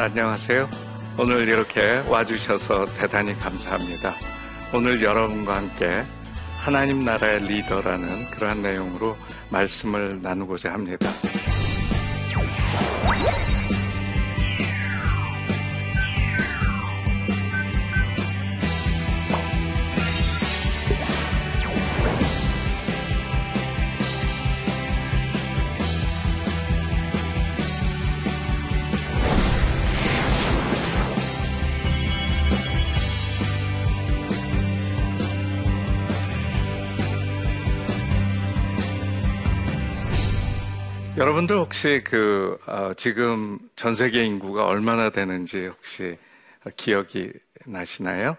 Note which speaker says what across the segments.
Speaker 1: 안녕하세요. 오늘 이렇게 와주셔서 대단히 감사합니다. 오늘 여러분과 함께 하나님 나라의 리더라는 그러한 내용으로 말씀을 나누고자 합니다. 여러분들 혹시 그 어, 지금 전 세계 인구가 얼마나 되는지 혹시 기억이 나시나요?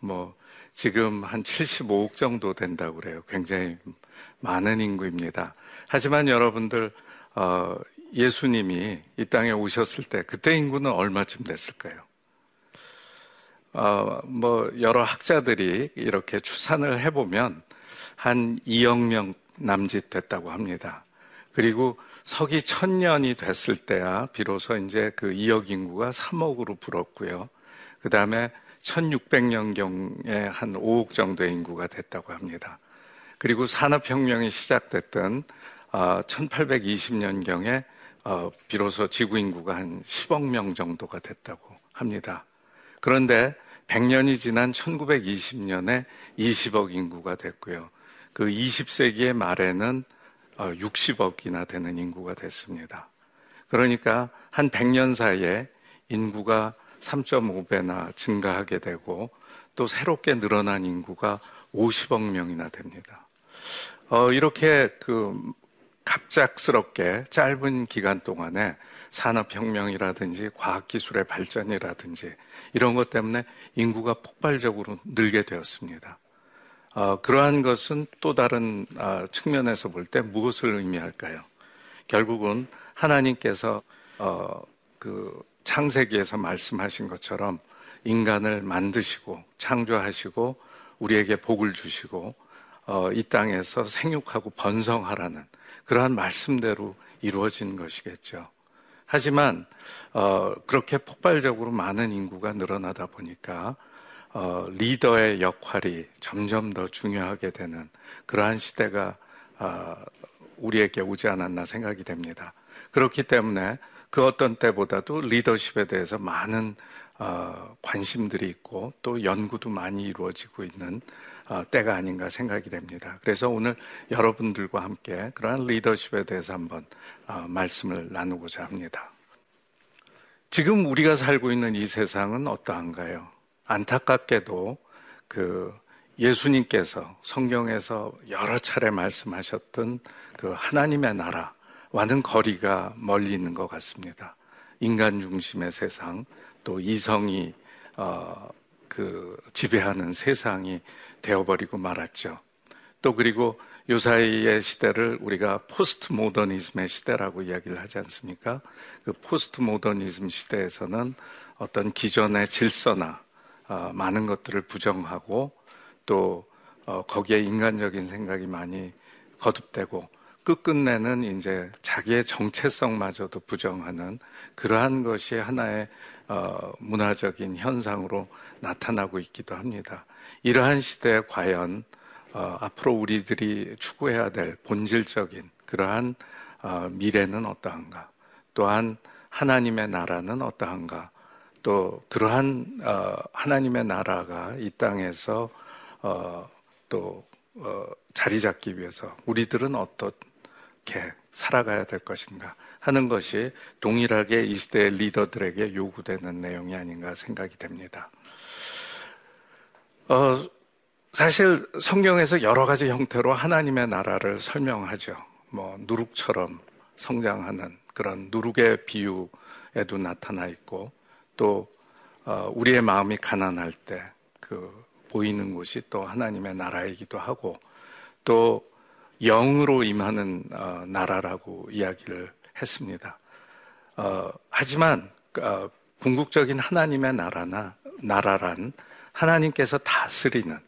Speaker 1: 뭐 지금 한 75억 정도 된다고 그래요. 굉장히 많은 인구입니다. 하지만 여러분들 어, 예수님이 이 땅에 오셨을 때 그때 인구는 얼마쯤 됐을까요? 어, 뭐 여러 학자들이 이렇게 추산을 해보면 한 2억 명 남짓 됐다고 합니다. 그리고 서기 천년이 됐을 때야 비로소 이제 그 2억 인구가 3억으로 불었고요. 그 다음에 1600년경에 한 5억 정도의 인구가 됐다고 합니다. 그리고 산업혁명이 시작됐던 1820년경에 어, 어, 비로소 지구 인구가 한 10억 명 정도가 됐다고 합니다. 그런데 100년이 지난 1920년에 20억 인구가 됐고요. 그 20세기의 말에는 60억이나 어, 되는 인구가 됐습니다. 그러니까 한 100년 사이에 인구가 3.5배나 증가하게 되고 또 새롭게 늘어난 인구가 50억 명이나 됩니다. 어, 이렇게 그 갑작스럽게 짧은 기간 동안에 산업혁명이라든지 과학기술의 발전이라든지 이런 것 때문에 인구가 폭발적으로 늘게 되었습니다. 어, 그러한 것은 또 다른 어, 측면에서 볼 때 무엇을 의미할까요? 결국은 하나님께서 어, 그 창세기에서 말씀하신 것처럼 인간을 만드시고 창조하시고 우리에게 복을 주시고 어, 이 땅에서 생육하고 번성하라는 그러한 말씀대로 이루어진 것이겠죠. 하지만 어, 그렇게 폭발적으로 많은 인구가 늘어나다 보니까 어, 리더의 역할이 점점 더 중요하게 되는 그러한 시대가 어, 우리에게 오지 않았나 생각이 됩니다. 그렇기 때문에 그 어떤 때보다도 리더십에 대해서 많은 어, 관심들이 있고 또 연구도 많이 이루어지고 있는 어, 때가 아닌가 생각이 됩니다. 그래서 오늘 여러분들과 함께 그러한 리더십에 대해서 한번 어, 말씀을 나누고자 합니다. 지금 우리가 살고 있는 이 세상은 어떠한가요? 안타깝게도 그 예수님께서 성경에서 여러 차례 말씀하셨던 그 하나님의 나라와는 거리가 멀리 있는 것 같습니다. 인간 중심의 세상, 또 이성이 어, 그 지배하는 세상이 되어버리고 말았죠. 또 그리고 요 사이의 시대를 우리가 포스트 모더니즘의 시대라고 이야기를 하지 않습니까? 그 포스트 모더니즘 시대에서는 어떤 기존의 질서나 어, 많은 것들을 부정하고 또 어, 거기에 인간적인 생각이 많이 거듭되고 끝끝내는 이제 자기의 정체성마저도 부정하는 그러한 것이 하나의 어, 문화적인 현상으로 나타나고 있기도 합니다. 이러한 시대에 과연 앞으로 우리들이 추구해야 될 본질적인 그러한 미래는 어떠한가? 또한 하나님의 나라는 어떠한가? 또 그러한 어, 하나님의 나라가 이 땅에서 어, 또 어, 자리 잡기 위해서 우리들은 어떻게 살아가야 될 것인가 하는 것이 동일하게 이 시대의 리더들에게 요구되는 내용이 아닌가 생각이 됩니다. 어, 사실 성경에서 여러 가지 형태로 하나님의 나라를 설명하죠. 뭐 누룩처럼 성장하는 그런 누룩의 비유에도 나타나 있고 또 어, 우리의 마음이 가난할 때 그 보이는 곳이 또 하나님의 나라이기도 하고 또 영으로 임하는 어, 나라라고 이야기를 했습니다. 어, 하지만 궁극적인 하나님의 나라나 나라란 하나님께서 다스리는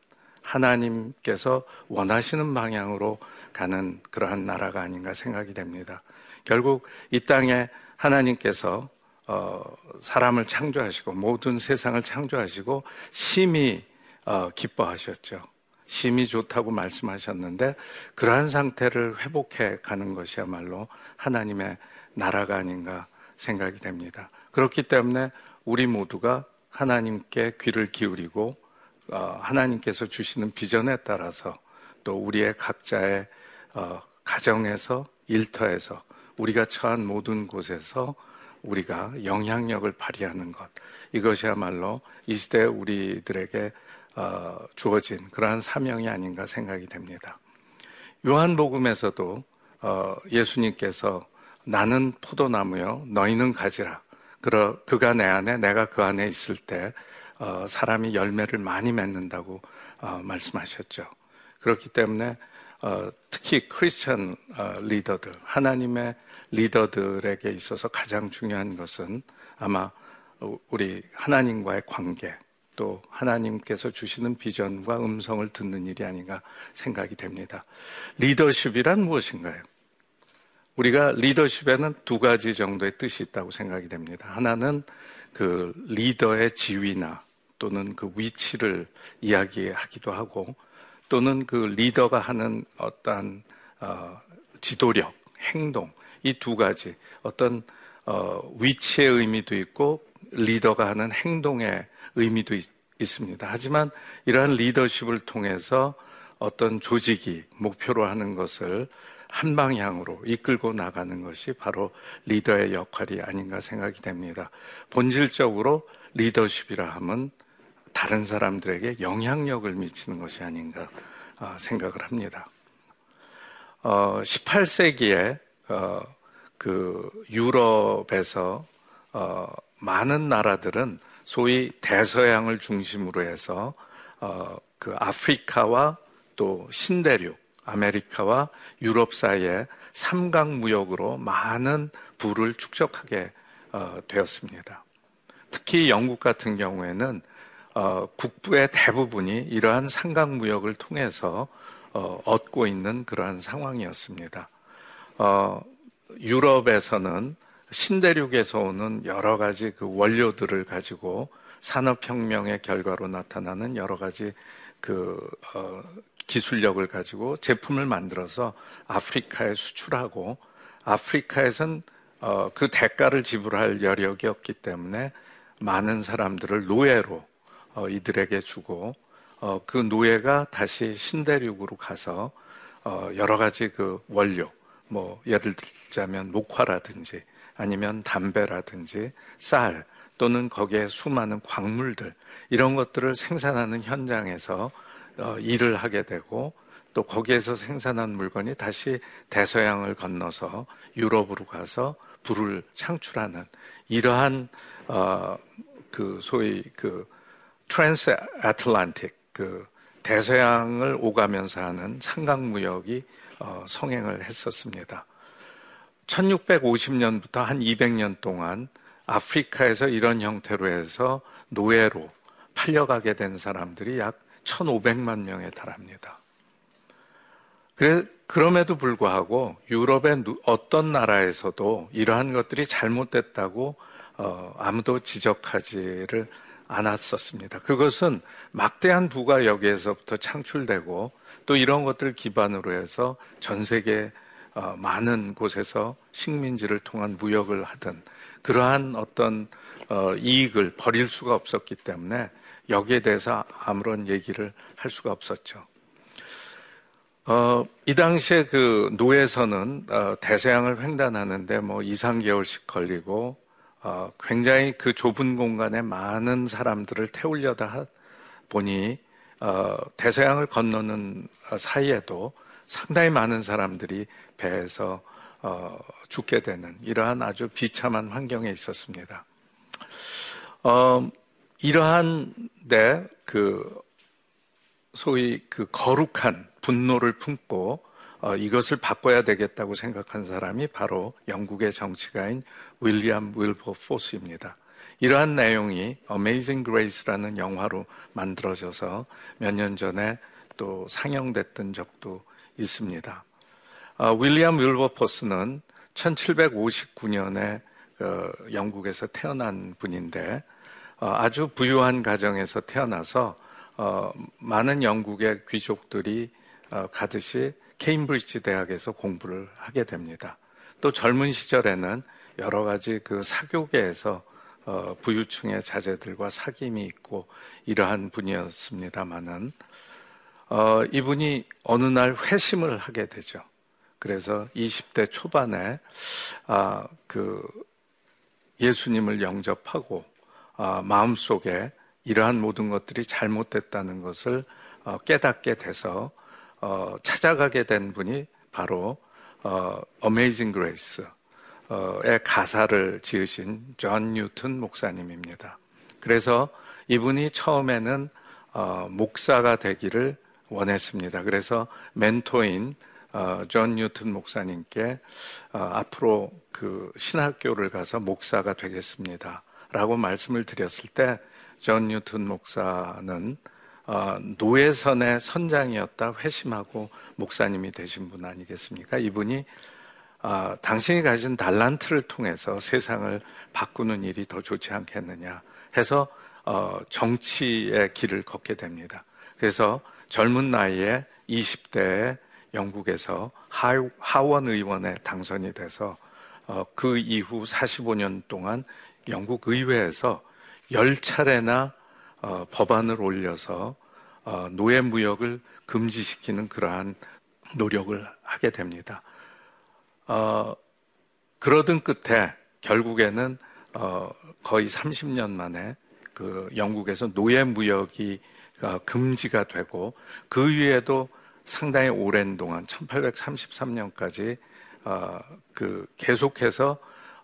Speaker 1: 하나님께서 원하시는 방향으로 가는 그러한 나라가 아닌가 생각이 됩니다. 결국 이 땅에 하나님께서 어, 사람을 창조하시고 모든 세상을 창조하시고 심히 어, 기뻐하셨죠. 심히 좋다고 말씀하셨는데 그러한 상태를 회복해 가는 것이야말로 하나님의 나라가 아닌가 생각이 됩니다. 그렇기 때문에 우리 모두가 하나님께 귀를 기울이고 어, 하나님께서 주시는 비전에 따라서 또 우리의 각자의 어, 가정에서 일터에서 우리가 처한 모든 곳에서 우리가 영향력을 발휘하는 것 이것이야말로 이 시대 우리들에게 어, 주어진 그러한 사명이 아닌가 생각이 됩니다. 요한복음에서도 예수님께서 나는 포도나무요 너희는 가지라 그러 그가 내 안에 내가 그 안에 있을 때 어, 사람이 열매를 많이 맺는다고 어, 말씀하셨죠. 그렇기 때문에 어, 특히 크리스천 어, 리더들 하나님의 리더들에게 있어서 가장 중요한 것은 아마 우리 하나님과의 관계 또 하나님께서 주시는 비전과 음성을 듣는 일이 아닌가 생각이 됩니다. 리더십이란 무엇인가요? 우리가 리더십에는 두 가지 정도의 뜻이 있다고 생각이 됩니다. 하나는 그 리더의 지위나 또는 그 위치를 이야기하기도 하고 또는 그 리더가 하는 어떠한 어, 지도력, 행동 이 두 가지 어떤 어, 위치의 의미도 있고 리더가 하는 행동의 의미도 있, 있습니다. 하지만 이러한 리더십을 통해서 어떤 조직이 목표로 하는 것을 한 방향으로 이끌고 나가는 것이 바로 리더의 역할이 아닌가 생각이 됩니다. 본질적으로 리더십이라 하면 다른 사람들에게 영향력을 미치는 것이 아닌가 아, 생각을 합니다. 18세기에 어, 어, 그 유럽에서 어, 많은 나라들은 소위 대서양을 중심으로 해서 그 아프리카와 또 신대륙 아메리카와 유럽 사이에 삼각 무역으로 많은 부를 축적하게 어, 되었습니다. 특히 영국 같은 경우에는 어, 국부의 대부분이 이러한 삼각 무역을 통해서 어, 얻고 있는 그러한 상황이었습니다. 어, 유럽에서는 신대륙에서 오는 여러 가지 그 원료들을 가지고 산업혁명의 결과로 나타나는 여러 가지 그 어, 기술력을 가지고 제품을 만들어서 아프리카에 수출하고 아프리카에선 어, 그 대가를 지불할 여력이 없기 때문에 많은 사람들을 노예로 어, 이들에게 주고 어, 그 노예가 다시 신대륙으로 가서 어, 여러 가지 그 원료 뭐 예를 들자면 목화라든지 아니면 담배라든지 쌀 또는 거기에 수많은 광물들 이런 것들을 생산하는 현장에서 어, 일을 하게 되고 또 거기에서 생산한 물건이 다시 대서양을 건너서 유럽으로 가서 부를 창출하는 이러한 어, 그 소위 그 Transatlantic 그 대서양을 오가면서 하는 삼각무역이 어, 성행을 했었습니다. 1650년부터 한 200년 동안 아프리카에서 이런 형태로 해서 노예로 팔려가게 된 사람들이 약 1,500만 명에 달합니다. 그래, 그럼에도 불구하고 유럽의 어떤 나라에서도 이러한 것들이 잘못됐다고 어, 아무도 지적하지를 않았었습니다. 그것은 막대한 부가 여기에서부터 창출되고 또 이런 것들을 기반으로 해서 전 세계 어, 많은 곳에서 식민지를 통한 무역을 하든 그러한 어떤 어, 이익을 버릴 수가 없었기 때문에 여기에 대해서 아무런 얘기를 할 수가 없었죠. 어, 이 당시에 그 노예선은 어, 대서양을 횡단하는데 뭐 2, 3개월씩 걸리고 어, 굉장히 그 좁은 공간에 많은 사람들을 태우려다 보니 어, 대서양을 건너는 사이에도 상당히 많은 사람들이 배에서 어, 죽게 되는 이러한 아주 비참한 환경에 있었습니다. 어, 이러한데 그 소위 그 거룩한 분노를 품고 어, 이것을 바꿔야 되겠다고 생각한 사람이 바로 영국의 정치가인 윌리엄 윌버 포스입니다. 이러한 내용이 Amazing Grace라는 영화로 만들어져서 몇 년 전에 또 상영됐던 적도 있습니다. 어, 윌리엄 윌버포스는 1759년에 그 영국에서 태어난 분인데 어, 아주 부유한 가정에서 태어나서 어, 많은 영국의 귀족들이 어, 가듯이 케임브리지 대학에서 공부를 하게 됩니다. 또 젊은 시절에는 여러 가지 그 사교계에서 어, 부유층의 자제들과 사귐이 있고 이러한 분이었습니다마는 어, 이분이 어느 날 회심을 하게 되죠. 그래서 20대 초반에 아, 그 예수님을 영접하고 아, 마음속에 이러한 모든 것들이 잘못됐다는 것을 어, 깨닫게 돼서 어, 찾아가게 된 분이 바로 어, Amazing Grace 의 가사를 지으신 존 뉴튼 목사님입니다. 그래서 이분이 처음에는 어, 목사가 되기를 원했습니다. 그래서 멘토인 어, 존 뉴튼 목사님께 어, 앞으로 그 신학교를 가서 목사가 되겠습니다. 라고 말씀을 드렸을 때 존 뉴튼 목사는 어, 노예선의 선장이었다 회심하고 목사님이 되신 분 아니겠습니까? 이분이 어, 당신이 가진 달란트를 통해서 세상을 바꾸는 일이 더 좋지 않겠느냐 해서 어, 정치의 길을 걷게 됩니다. 그래서 젊은 나이에 20대에 영국에서 하원 의원에 당선이 돼서 어, 그 이후 45년 동안 영국 의회에서 10차례나 어, 법안을 올려서 어, 노예 무역을 금지시키는 그러한 노력을 하게 됩니다. 어, 그러던 끝에 결국에는 어, 거의 30년 만에 그 영국에서 노예 무역이 어, 금지가 되고 그 위에도 상당히 오랜 동안 1833년까지 어, 그 계속해서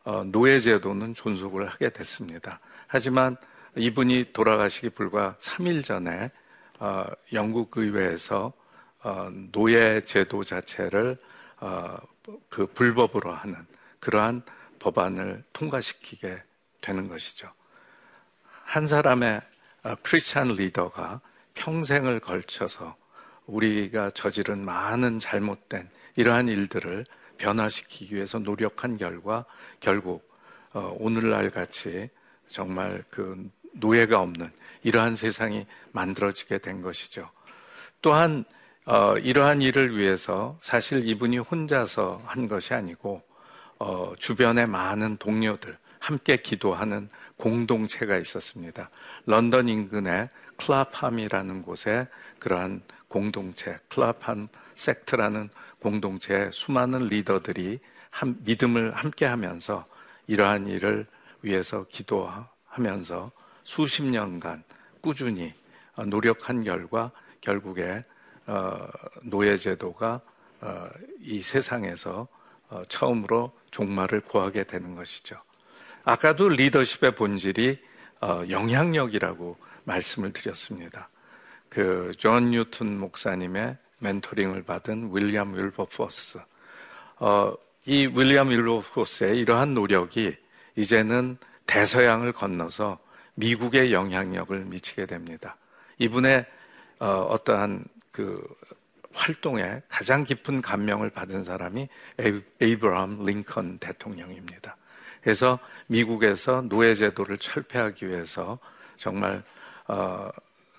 Speaker 1: 어, 노예 제도는 존속을 하게 됐습니다. 하지만 이분이 돌아가시기 불과 3일 전에 어, 영국 의회에서 어, 노예 제도 자체를 어, 그 불법으로 하는 그러한 법안을 통과시키게 되는 것이죠. 한 사람의 어, 크리스찬 리더가 평생을 걸쳐서 우리가 저지른 많은 잘못된 이러한 일들을 변화시키기 위해서 노력한 결과 결국 어, 오늘날 같이 정말 그 노예가 없는 이러한 세상이 만들어지게 된 것이죠. 또한 어, 이러한 일을 위해서 사실 이분이 혼자서 한 것이 아니고 어, 주변의 많은 동료들 함께 기도하는 공동체가 있었습니다. 런던 인근의 클라팜이라는 곳에 그러한 공동체, 클라팜 섹트라는 공동체의 수많은 리더들이 한, 믿음을 함께 하면서 이러한 일을 위해서 기도하면서 수십 년간 꾸준히 노력한 결과 결국에 어, 노예제도가 어, 이 세상에서 어, 처음으로 종말을 고하게 되는 것이죠. 아까도 리더십의 본질이 영향력이라고 말씀을 드렸습니다. 그 존 뉴튼 목사님의 멘토링을 받은 윌리엄 윌버포스. 어, 이 윌리엄 윌버포스의 이러한 노력이 이제는 대서양을 건너서 미국의 영향력을 미치게 됩니다. 이분의 어, 어떠한 그 활동에 가장 깊은 감명을 받은 사람이 에이브라함 링컨 대통령입니다. 그래서 미국에서 노예 제도를 철폐하기 위해서 정말 어,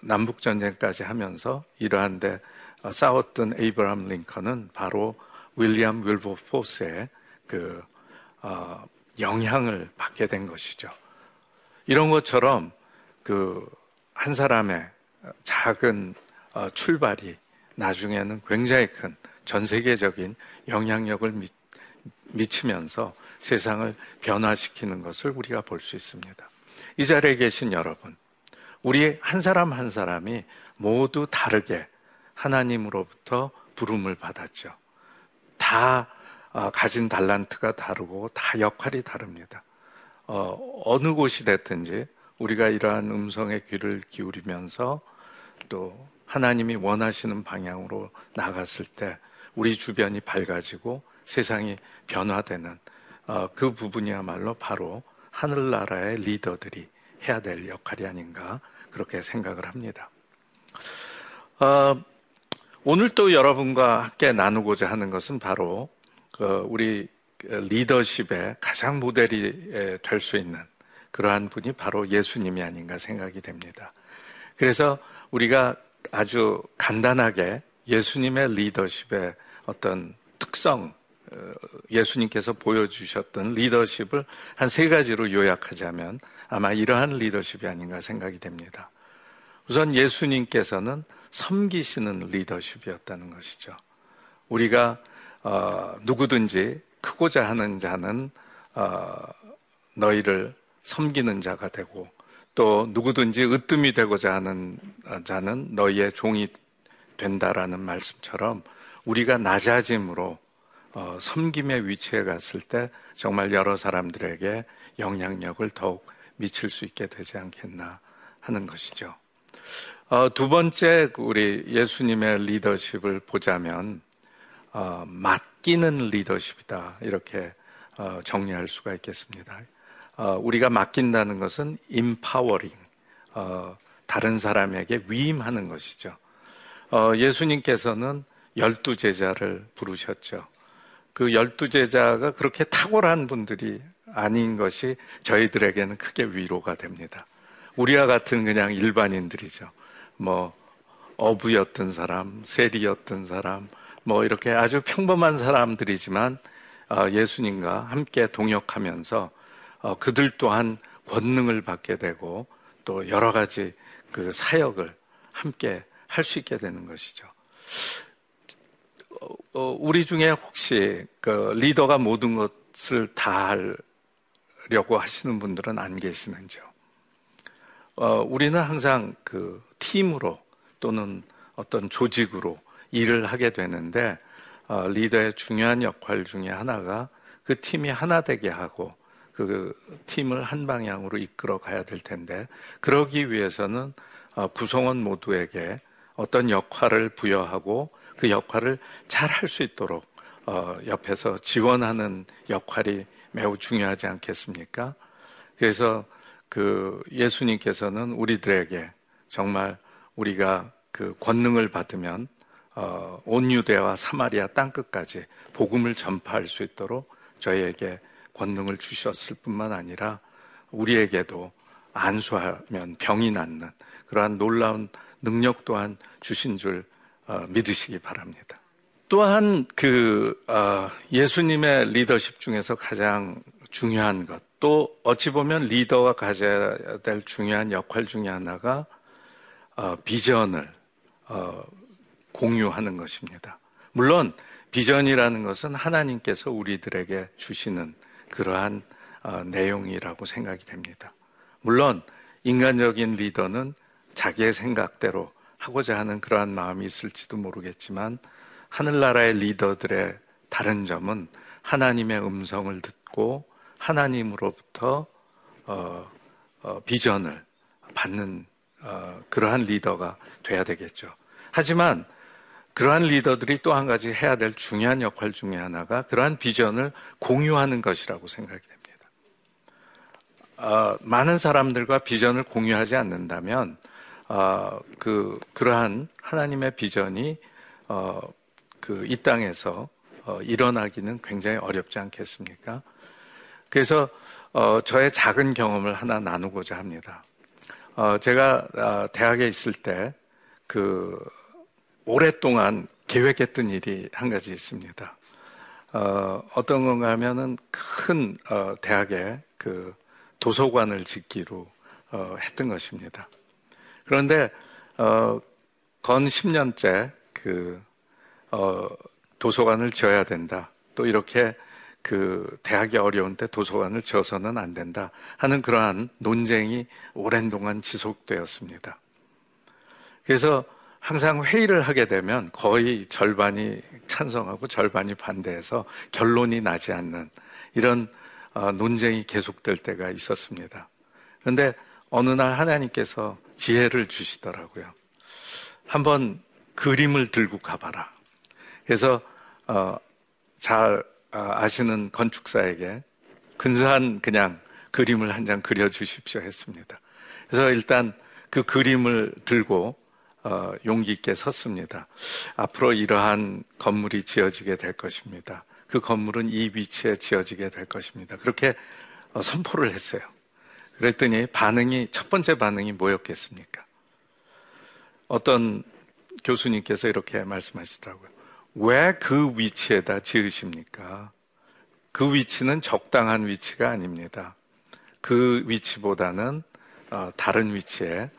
Speaker 1: 남북 전쟁까지 하면서 이러한데 어, 싸웠던 에이브라함 링컨은 바로 윌리엄 윌버포스의 그 어, 영향을 받게 된 것이죠. 이런 것처럼 그 한 사람의 작은 어, 출발이 나중에는 굉장히 큰 전 세계적인 영향력을 미, 미치면서 세상을 변화시키는 것을 우리가 볼 수 있습니다. 이 자리에 계신 여러분, 우리 한 사람 한 사람이 모두 다르게 하나님으로부터 부름을 받았죠. 다 어, 가진 달란트가 다르고 다 역할이 다릅니다. 어, 어느 곳이 됐든지 우리가 이러한 음성의 귀를 기울이면서 또 하나님이 원하시는 방향으로 나갔을 때 우리 주변이 밝아지고 세상이 변화되는 어, 그 부분이야말로 바로 하늘나라의 리더들이 해야 될 역할이 아닌가 그렇게 생각을 합니다. 어, 오늘 또 여러분과 함께 나누고자 하는 것은 바로 그 우리 리더십의 가장 모델이 될 수 있는 그러한 분이 바로 예수님이 아닌가 생각이 됩니다. 그래서 우리가 아주 간단하게 예수님의 리더십의 어떤 특성, 어, 예수님께서 보여주셨던 리더십을 한 세 가지로 요약하자면 아마 이러한 리더십이 아닌가 생각이 됩니다. 우선 예수님께서는 섬기시는 리더십이었다는 것이죠. 우리가 어, 누구든지 크고자 하는 자는 어, 너희를 섬기는 자가 되고 또 누구든지 으뜸이 되고자 하는 자는 너희의 종이 된다라는 말씀처럼 우리가 낮아짐으로 어, 섬김의 위치에 갔을 때 정말 여러 사람들에게 영향력을 더욱 미칠 수 있게 되지 않겠나 하는 것이죠. 어, 두 번째 우리 예수님의 리더십을 보자면 어, 맡기는 리더십이다 이렇게 어, 정리할 수가 있겠습니다. 어, 우리가 맡긴다는 것은 empowering, 어, 다른 사람에게 위임하는 것이죠. 어, 예수님께서는 열두 제자를 부르셨죠. 그 열두 제자가 그렇게 탁월한 분들이 아닌 것이 저희들에게는 크게 위로가 됩니다. 우리와 같은 그냥 일반인들이죠. 뭐 어부였던 사람, 세리였던 사람, 뭐 이렇게 아주 평범한 사람들이지만 예수님과 함께 동역하면서 어, 그들 또한 권능을 받게 되고 또 여러 가지 그 사역을 함께 할 수 있게 되는 것이죠. 어, 어, 우리 중에 혹시 그 리더가 모든 것을 다 하려고 하시는 분들은 안 계시는지요? 어, 우리는 항상 그 팀으로 또는 어떤 조직으로 일을 하게 되는데 어, 리더의 중요한 역할 중에 하나가 그 팀이 하나 되게 하고 그 팀을 한 방향으로 이끌어 가야 될 텐데 그러기 위해서는 어, 구성원 모두에게 어떤 역할을 부여하고 그 역할을 잘 할 수 있도록 어, 옆에서 지원하는 역할이 매우 중요하지 않겠습니까? 그래서 그 예수님께서는 우리들에게 정말 우리가 그 권능을 받으면 어, 온 유대와 사마리아 땅 끝까지 복음을 전파할 수 있도록 저희에게 권능을 주셨을 뿐만 아니라 우리에게도 안수하면 병이 낫는 그러한 놀라운 능력 또한 주신 줄 어, 믿으시기 바랍니다. 또한 그 어, 예수님의 리더십 중에서 가장 중요한 것, 또 어찌 보면 리더가 가져야 될 중요한 역할 중에 하나가 어, 비전을 공유하는 것입니다. 물론 비전이라는 것은 하나님께서 우리들에게 주시는 그러한 어, 내용이라고 생각이 됩니다. 물론 인간적인 리더는 자기의 생각대로 하고자 하는 그러한 마음이 있을지도 모르겠지만 하늘나라의 리더들의 다른 점은 하나님의 음성을 듣고 하나님으로부터 어, 어, 비전을 받는 어, 그러한 리더가 돼야 되겠죠. 하지만 그러한 리더들이 또 한 가지 해야 될 중요한 역할 중에 하나가 그러한 비전을 공유하는 것이라고 생각이 됩니다. 어, 많은 사람들과 비전을 공유하지 않는다면 어, 그 그러한 하나님의 비전이 어, 그 이 땅에서 어, 일어나기는 굉장히 어렵지 않겠습니까? 그래서 어, 저의 작은 경험을 하나 나누고자 합니다. 어, 제가 어, 대학에 있을 때그 오랫동안 계획했던 일이 한 가지 있습니다. 어, 어떤 건가 하면은 큰 어, 대학에 그 도서관을 짓기로 어, 했던 것입니다. 그런데 어, 건 10년째 그 어, 도서관을 지어야 된다. 또 이렇게 그 대학이 어려운데 도서관을 지어서는 안 된다 하는 그러한 논쟁이 오랜 동안 지속되었습니다. 그래서 항상 회의를 하게 되면 거의 절반이 찬성하고 절반이 반대해서 결론이 나지 않는 이런 어, 논쟁이 계속될 때가 있었습니다. 그런데 어느 날 하나님께서 지혜를 주시더라고요. 한번 그림을 들고 가봐라. 그래서 어, 잘 어, 아시는 건축사에게 근사한 그냥 그림을 한 장 그려주십시오 했습니다. 그래서 일단 그 그림을 들고 어, 용기 있게 섰습니다. 앞으로 이러한 건물이 지어지게 될 것입니다. 그 건물은 이 위치에 지어지게 될 것입니다. 그렇게 어, 선포를 했어요. 그랬더니 반응이, 첫 번째 반응이 뭐였겠습니까? 어떤 교수님께서 이렇게 말씀하시더라고요. 왜 그 위치에다 지으십니까? 그 위치는 적당한 위치가 아닙니다. 그 위치보다는 어, 다른 위치에 어,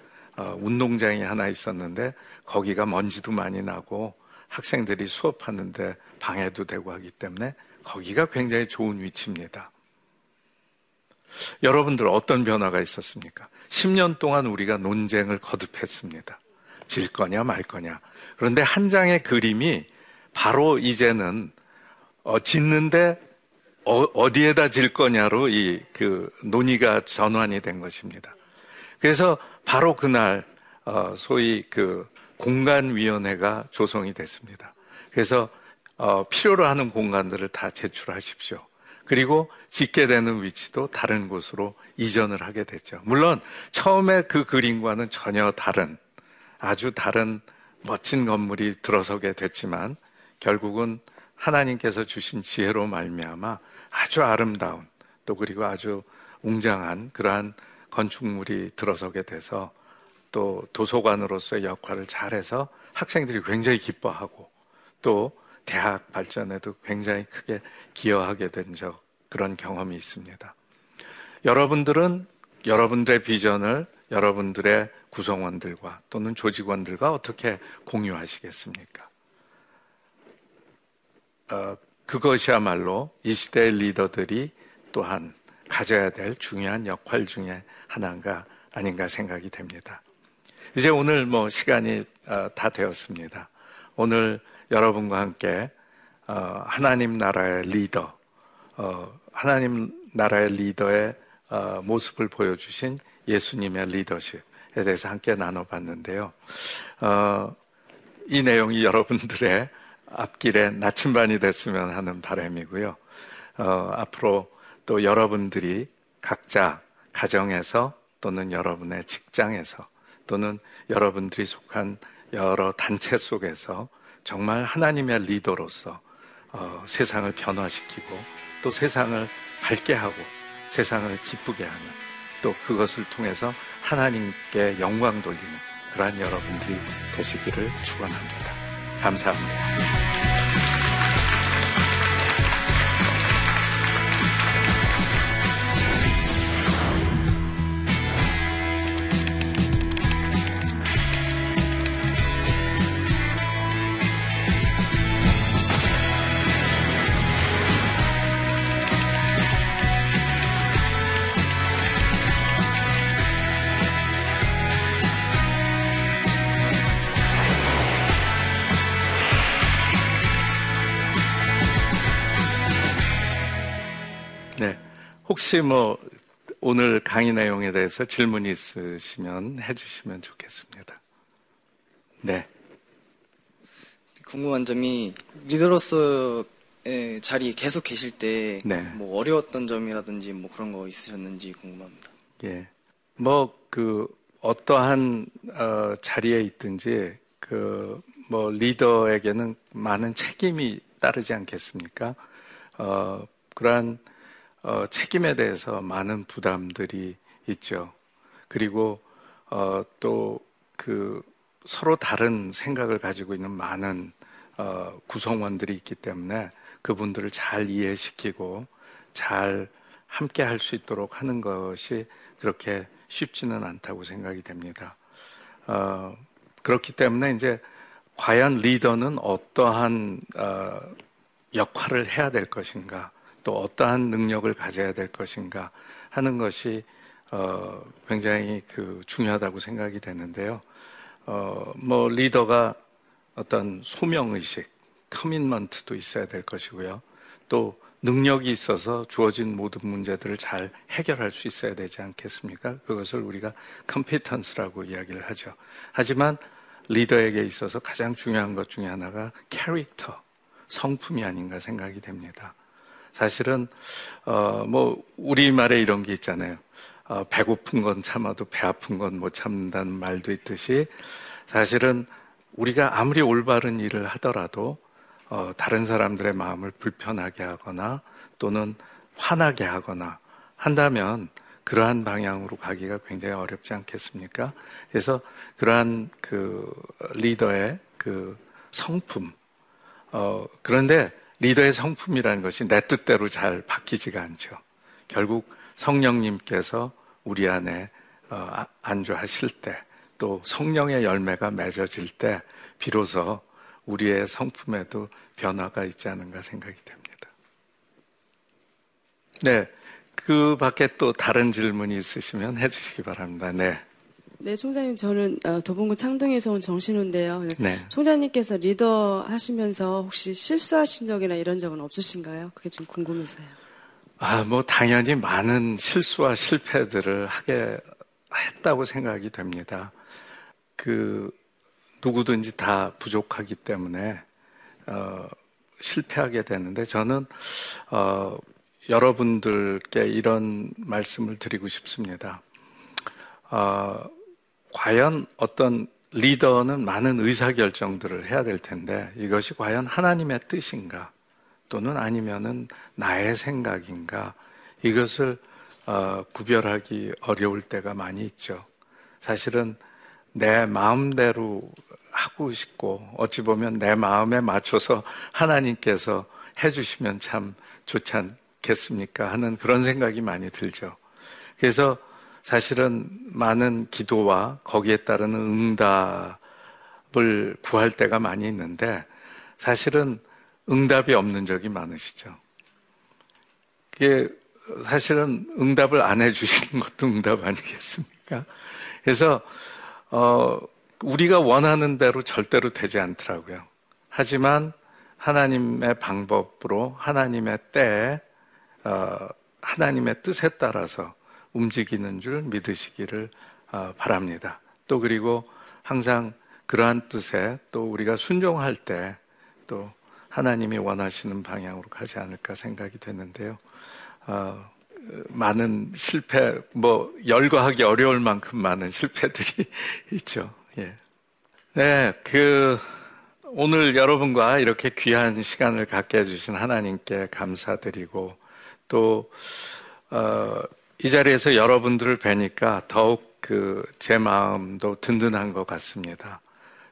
Speaker 1: 운동장이 하나 있었는데 거기가 먼지도 많이 나고 학생들이 수업하는데 방해도 되고 하기 때문에 거기가 굉장히 좋은 위치입니다. 여러분들 어떤 변화가 있었습니까? 10년 동안 우리가 논쟁을 거듭했습니다. 질 거냐 말 거냐. 그런데 한 장의 그림이 바로 이제는 어, 짓는데 어, 디에다질 거냐로 이 그 논의가 전환이 된 것입니다. 그래서 바로 그날 어, 소위 그 공간위원회가 조성이 됐습니다. 그래서 어, 필요로 하는 공간들을 다 제출하십시오. 그리고 짓게 되는 위치도 다른 곳으로 이전을 하게 됐죠. 물론 처음에 그 그림과는 전혀 다른 아주 다른 멋진 건물이 들어서게 됐지만 결국은 하나님께서 주신 지혜로 말미암아 아주 아름다운 또 그리고 아주 웅장한 그러한 건축물이 들어서게 돼서 또 도서관으로서의 역할을 잘해서 학생들이 굉장히 기뻐하고 또 대학 발전에도 굉장히 크게 기여하게 된 적 그런 경험이 있습니다. 여러분들은 여러분들의 비전을 여러분들의 구성원들과 또는 조직원들과 어떻게 공유하시겠습니까? 어, 그것이야말로 이 시대의 리더들이 또한 가져야 될 중요한 역할 중에 하나인가 아닌가 생각이 됩니다. 이제 오늘 뭐 시간이 어, 다 되었습니다. 오늘 여러분과 함께 어, 하나님 나라의 리더, 어, 하나님 나라의 리더의 모습을 보여주신 예수님의 리더십에 대해서 함께 나눠봤는데요. 이 내용이 여러분들의 앞길에 나침반이 됐으면 하는 바람이고요. 앞으로 또 여러분들이 각자 가정에서 또는 여러분의 직장에서 또는 여러분들이 속한 여러 단체 속에서 정말 하나님의 리더로서 어, 세상을 변화시키고 또 세상을 밝게 하고 세상을 기쁘게 하는 또 그것을 통해서 하나님께 영광 돌리는 그러한 여러분들이 되시기를 축원합니다. 감사합니다. 혹시 뭐 오늘 강의 내용에 대해서 질문 있으시면 해주시면 좋겠습니다. 네.
Speaker 2: 궁금한 점이 리더로서의 자리에 계속 계실 때뭐 네. 어려웠던 점이라든지 뭐 그런 거 있으셨는지 궁금합니다.
Speaker 1: 예. 뭐 그 어떠한 어, 자리에 있든지 그 뭐 리더에게는 많은 책임이 따르지 않겠습니까? 어, 그러한 어, 책임에 대해서 많은 부담들이 있죠. 그리고 어, 또그 서로 다른 생각을 가지고 있는 많은 어, 구성원들이 있기 때문에 그분들을 잘 이해시키고 잘 함께 할 수 있도록 하는 것이 그렇게 쉽지는 않다고 생각이 됩니다. 어, 그렇기 때문에 이제 과연 리더는 어떠한 어, 역할을 해야 될 것인가 또 어떠한 능력을 가져야 될 것인가 하는 것이 어, 굉장히 그 중요하다고 생각이 되는데요. 어, 뭐 리더가 어떤 소명 의식, 커밋먼트도 있어야 될 것이고요. 또 능력이 있어서 주어진 모든 문제들을 잘 해결할 수 있어야 되지 않겠습니까? 그것을 우리가 컴피턴스라고 이야기를 하죠. 하지만 리더에게 있어서 가장 중요한 것 중에 하나가 캐릭터, 성품이 아닌가 생각이 됩니다. 사실은 어 뭐 우리 말에 이런 게 있잖아요. 어, 배고픈 건 참아도 배 아픈 건 못 참는다는 말도 있듯이 사실은 우리가 아무리 올바른 일을 하더라도 어, 다른 사람들의 마음을 불편하게 하거나 또는 화나게 하거나 한다면 그러한 방향으로 가기가 굉장히 어렵지 않겠습니까? 그래서 그러한 그 리더의 그 성품, 어, 그런데 리더의 성품이라는 것이 내 뜻대로 잘 바뀌지가 않죠. 결국 성령님께서 우리 안에 어, 아, 안주하실 때, 또 성령의 열매가 맺어질 때, 비로소 우리의 성품에도 변화가 있지 않은가 생각이 됩니다. 네. 그 밖에 또 다른 질문이 있으시면 해주시기 바랍니다. 네.
Speaker 3: 네, 총장님, 저는 어, 도봉구 창동에서 온 정신우인데요. 네. 총장님께서 리더 하시면서 혹시 실수하신 적이나 이런 적은 없으신가요? 그게 좀 궁금해서요.
Speaker 1: 아, 뭐, 당연히 많은 실수와 실패들을 하게 했다고 생각이 됩니다. 그, 누구든지 다 부족하기 때문에, 어, 실패하게 되는데, 저는, 어, 여러분들께 이런 말씀을 드리고 싶습니다. 어, 과연 어떤 리더는 많은 의사결정들을 해야 될 텐데 이것이 과연 하나님의 뜻인가 또는 아니면은 나의 생각인가 이것을 어, 구별하기 어려울 때가 많이 있죠. 사실은 내 마음대로 하고 싶고 어찌 보면 내 마음에 맞춰서 하나님께서 해주시면 참 좋지 않겠습니까 하는 그런 생각이 많이 들죠. 그래서 사실은 많은 기도와 거기에 따르는 응답을 구할 때가 많이 있는데 사실은 응답이 없는 적이 많으시죠. 그게 사실은 응답을 안 해주시는 것도 응답 아니겠습니까? 그래서, 어, 우리가 원하는 대로 절대로 되지 않더라고요. 하지만 하나님의 방법으로 하나님의 때에, 어, 하나님의 뜻에 따라서 움직이는 줄 믿으시기를 어, 바랍니다. 또 그리고 항상 그러한 뜻에 또 우리가 순종할 때 또 하나님이 원하시는 방향으로 가지 않을까 생각이 됐는데요. 어, 많은 실패, 뭐, 열거하기 어려울 만큼 많은 실패들이 있죠. 예. 네, 그, 오늘 여러분과 이렇게 귀한 시간을 갖게 해주신 하나님께 감사드리고, 또, 어, 이 자리에서 여러분들을 뵈니까 더욱 그 제 마음도 든든한 것 같습니다.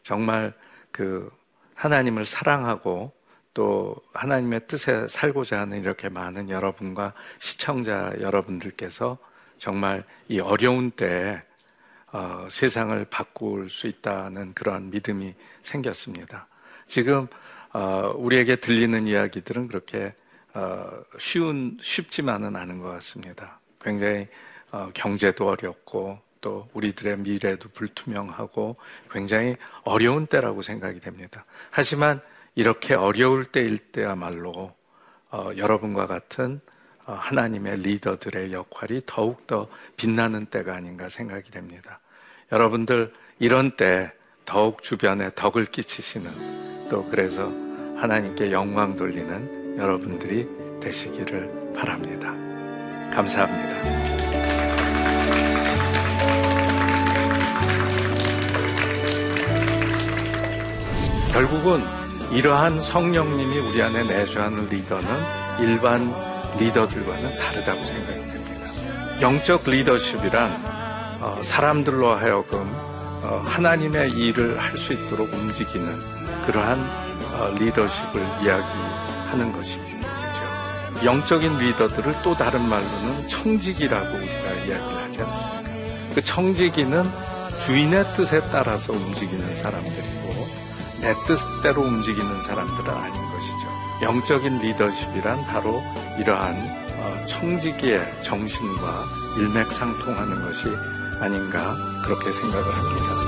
Speaker 1: 정말 그 하나님을 사랑하고 또 하나님의 뜻에 살고자 하는 이렇게 많은 여러분과 시청자 여러분들께서 정말 이 어려운 때에 어, 세상을 바꿀 수 있다는 그러한 믿음이 생겼습니다. 지금 어, 우리에게 들리는 이야기들은 그렇게 어, 쉬운 쉽지만은 않은 것 같습니다. 굉장히 어, 경제도 어렵고 또 우리들의 미래도 불투명하고 굉장히 어려운 때라고 생각이 됩니다. 하지만 이렇게 어려울 때일 때야말로 어, 여러분과 같은 어, 하나님의 리더들의 역할이 더욱더 빛나는 때가 아닌가 생각이 됩니다. 여러분들 이런 때 더욱 주변에 덕을 끼치시는 또 그래서 하나님께 영광 돌리는 여러분들이 되시기를 바랍니다. 감사합니다. 결국은 이러한 성령님이 우리 안에 내주하는 리더는 일반 리더들과는 다르다고 생각이 됩니다. 영적 리더십이란 어, 사람들로 하여금 어, 하나님의 일을 할 수 있도록 움직이는 그러한 어, 리더십을 이야기하는 것이죠. 영적인 리더들을 또 다른 말로는 청지기라고 우리가 이야기를 하지 않습니까? 그 청지기는 주인의 뜻에 따라서 움직이는 사람들이고 내 뜻대로 움직이는 사람들은 아닌 것이죠. 영적인 리더십이란 바로 이러한 어, 청지기의 정신과 일맥상통하는 것이 아닌가 그렇게 생각을 합니다.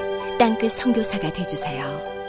Speaker 4: 땅끝 성교사가 되주세요